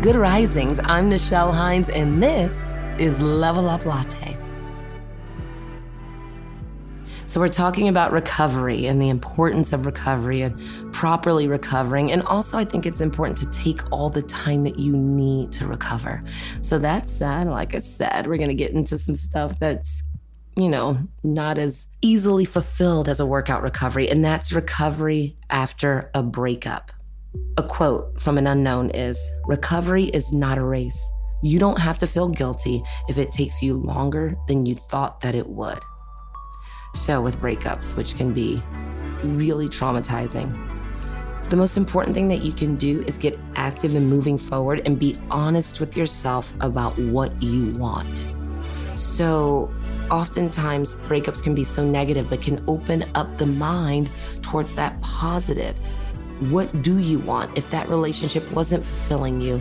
Good Risings. I'm Nichelle Hines, and this is Level Up Latte. So, we're talking about recovery and the importance of recovery and properly recovering. And also, I think it's important to take all the time that you need to recover. So, that said, like I said, we're going to get into some stuff that's you know, not as easily fulfilled as a workout recovery, and that's recovery after a breakup. A quote from an unknown is Recovery is not a race. You don't have to feel guilty if it takes you longer than you thought that it would. So, with breakups, which can be really traumatizing, the most important thing that you can do is get active and moving forward and be honest with yourself about what you want. So, oftentimes breakups can be so negative, but can open up the mind towards that positive what do you want if that relationship wasn't fulfilling you?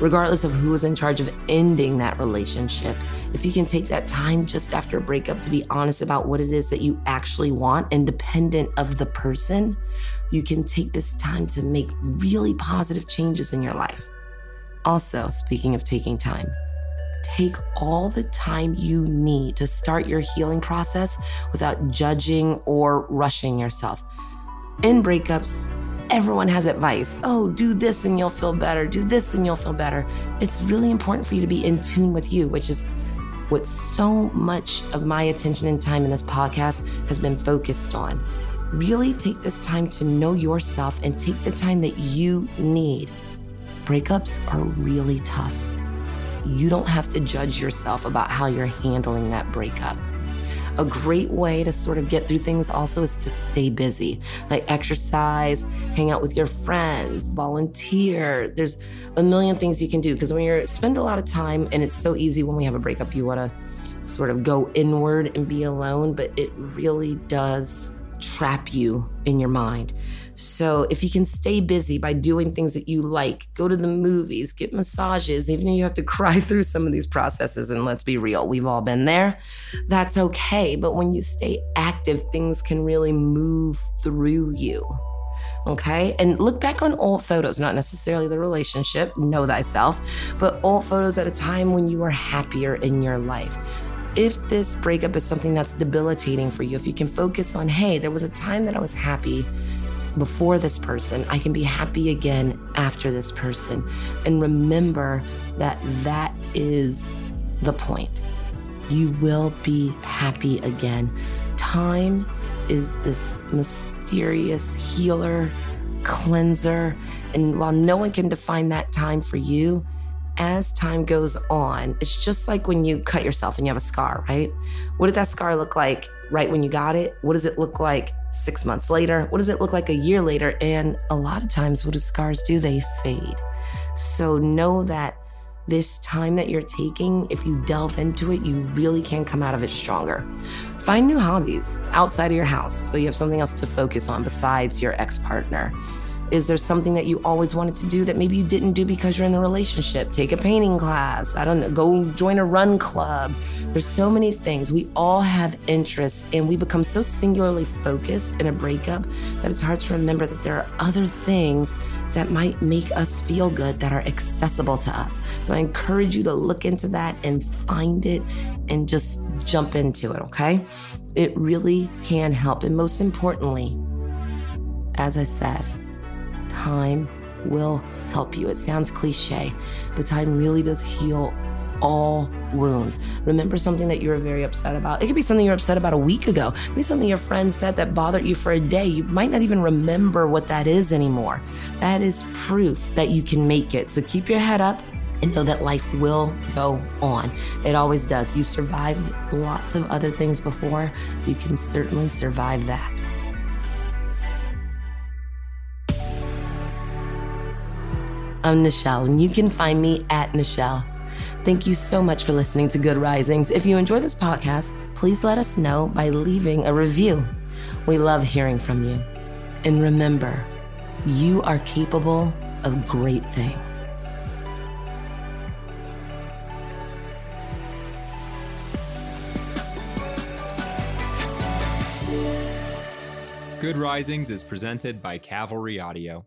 Regardless of who was in charge of ending that relationship, if you can take that time just after a breakup to be honest about what it is that you actually want, independent of the person, you can take this time to make really positive changes in your life. Also, speaking of taking time, take all the time you need to start your healing process without judging or rushing yourself. In breakups, everyone has advice. Oh, do this and you'll feel better. Do this and you'll feel better. It's really important for you to be in tune with you, which is what so much of my attention and time in this podcast has been focused on. Really take this time to know yourself and take the time that you need. Breakups are really tough. You don't have to judge yourself about how you're handling that breakup. A great way to sort of get through things also is to stay busy, like exercise, hang out with your friends, volunteer. There's a million things you can do because when you spend a lot of time, and it's so easy when we have a breakup, you want to sort of go inward and be alone, but it really does trap you in your mind. So if you can stay busy by doing things that you like, go to the movies, get massages, even if you have to cry through some of these processes, and let's be real, we've all been there, that's okay. But when you stay active, things can really move through you. Okay. And look back on old photos, not necessarily the relationship, know thyself, but old photos at a time when you were happier in your life if this breakup is something that's debilitating for you, if you can focus on, hey, there was a time that I was happy before this person, I can be happy again after this person. And remember that that is the point. You will be happy again. Time is this mysterious healer, cleanser. And while no one can define that time for you, as time goes on, it's just like when you cut yourself and you have a scar, right? What did that scar look like right when you got it? What does it look like six months later? What does it look like a year later? And a lot of times, what do scars do? They fade. So know that this time that you're taking, if you delve into it, you really can come out of it stronger. Find new hobbies outside of your house so you have something else to focus on besides your ex partner. Is there something that you always wanted to do that maybe you didn't do because you're in the relationship? Take a painting class. I don't know. Go join a run club. There's so many things. We all have interests and we become so singularly focused in a breakup that it's hard to remember that there are other things that might make us feel good that are accessible to us. So I encourage you to look into that and find it and just jump into it, okay? It really can help. And most importantly, as I said, time will help you. It sounds cliche, but time really does heal all wounds. Remember something that you were very upset about. It could be something you're upset about a week ago. It could be something your friend said that bothered you for a day. You might not even remember what that is anymore. That is proof that you can make it. So keep your head up and know that life will go on. It always does. You survived lots of other things before. You can certainly survive that. I'm Nichelle, and you can find me at Nichelle. Thank you so much for listening to Good Risings. If you enjoy this podcast, please let us know by leaving a review. We love hearing from you. And remember, you are capable of great things. Good Risings is presented by Cavalry Audio.